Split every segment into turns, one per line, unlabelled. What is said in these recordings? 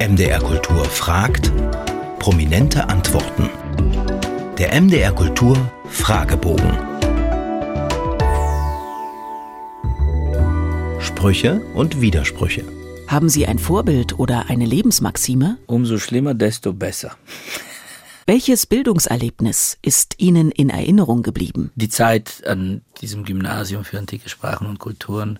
MDR Kultur fragt, prominente Antworten. Der MDR Kultur Fragebogen. Sprüche und Widersprüche.
Haben Sie ein Vorbild oder eine Lebensmaxime?
Umso schlimmer, desto besser.
Welches Bildungserlebnis ist Ihnen in Erinnerung geblieben?
Die Zeit an diesem Gymnasium für antike Sprachen und Kulturen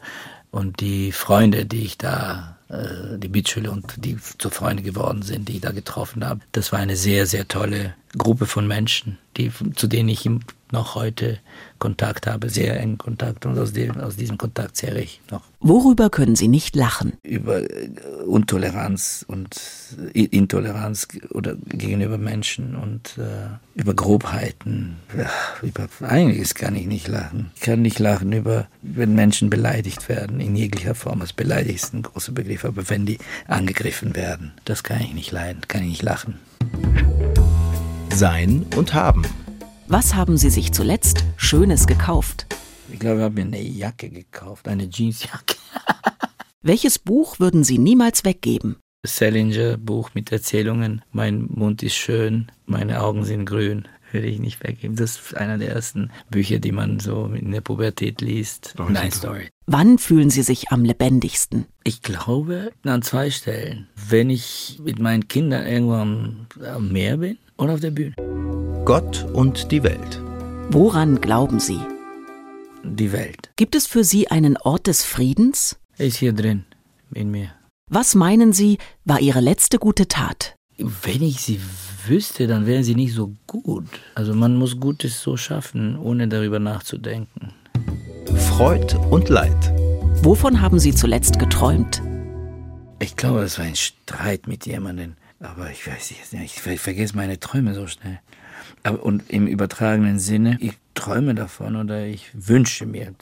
und die Freunde, die ich da, die Mitschüler und die zu Freunde geworden sind, die ich da getroffen habe, das war eine sehr, sehr tolle Gruppe von Menschen, die, zu denen ich noch heute Kontakt habe, sehr engen Kontakt und aus, dem, aus diesem Kontakt zehre ich noch.
Worüber können Sie nicht lachen?
Über äh, Untoleranz und Intoleranz oder gegenüber Menschen und äh, über Grobheiten. Ja, über einiges kann ich nicht lachen. Ich kann nicht lachen über, wenn Menschen beleidigt werden, in jeglicher Form. Das beleidigt ist ein großer Begriff, aber wenn die angegriffen werden, das kann ich nicht leiden, kann ich nicht lachen.
Sein und haben.
Was haben Sie sich zuletzt Schönes gekauft?
Ich glaube, ich habe mir eine Jacke gekauft, eine Jeansjacke.
Welches Buch würden Sie niemals weggeben?
Salinger Buch mit Erzählungen. Mein Mund ist schön, meine Augen sind grün. Würde ich nicht weggeben. Das ist einer der ersten Bücher, die man so in der Pubertät liest.
Oh,
Nice
super.
Story.
Wann fühlen Sie sich am lebendigsten?
Ich glaube an zwei Stellen. Wenn ich mit meinen Kindern irgendwo am, am Meer bin oder auf der Bühne.
Gott und die Welt.
Woran glauben Sie?
Die Welt
Gibt es für Sie einen Ort des Friedens?
ist hier drin in mir.
Was meinen Sie, war Ihre letzte gute Tat?
Wenn ich sie wüsste, dann wären sie nicht so gut. Also man muss Gutes so schaffen, ohne darüber nachzudenken.
Freud und Leid.
Wovon haben Sie zuletzt geträumt?
Ich glaube, es war ein Streit mit jemandem. Aber ich weiß jetzt nicht, ich ver- vergesse meine Träume so schnell. Aber, und im übertragenen Sinne, ich träume davon oder ich wünsche mir,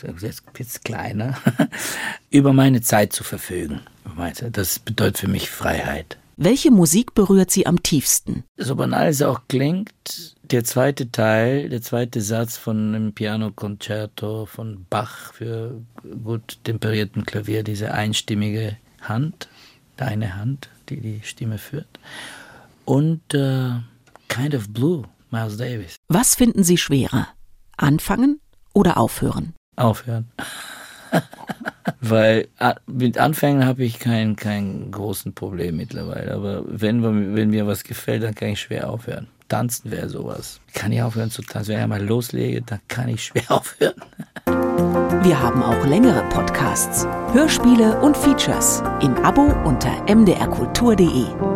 jetzt kleiner, über meine Zeit zu verfügen. Das bedeutet für mich Freiheit.
Welche Musik berührt Sie am tiefsten?
So banal es auch klingt, der zweite Teil, der zweite Satz von einem Pianokonzerto von Bach für gut temperierten Klavier, diese einstimmige Hand, deine Hand, die die Stimme führt. Und äh, Kind of Blue, Miles Davis.
Was finden Sie schwerer? Anfangen oder aufhören?
Aufhören. Weil mit Anfängen habe ich kein, kein großen Problem mittlerweile. Aber wenn, wenn mir was gefällt, dann kann ich schwer aufhören. Tanzen wäre sowas. Kann ich aufhören zu tanzen? Wenn ich einmal loslege, dann kann ich schwer aufhören.
Wir haben auch längere Podcasts, Hörspiele und Features im Abo unter mdrkultur.de.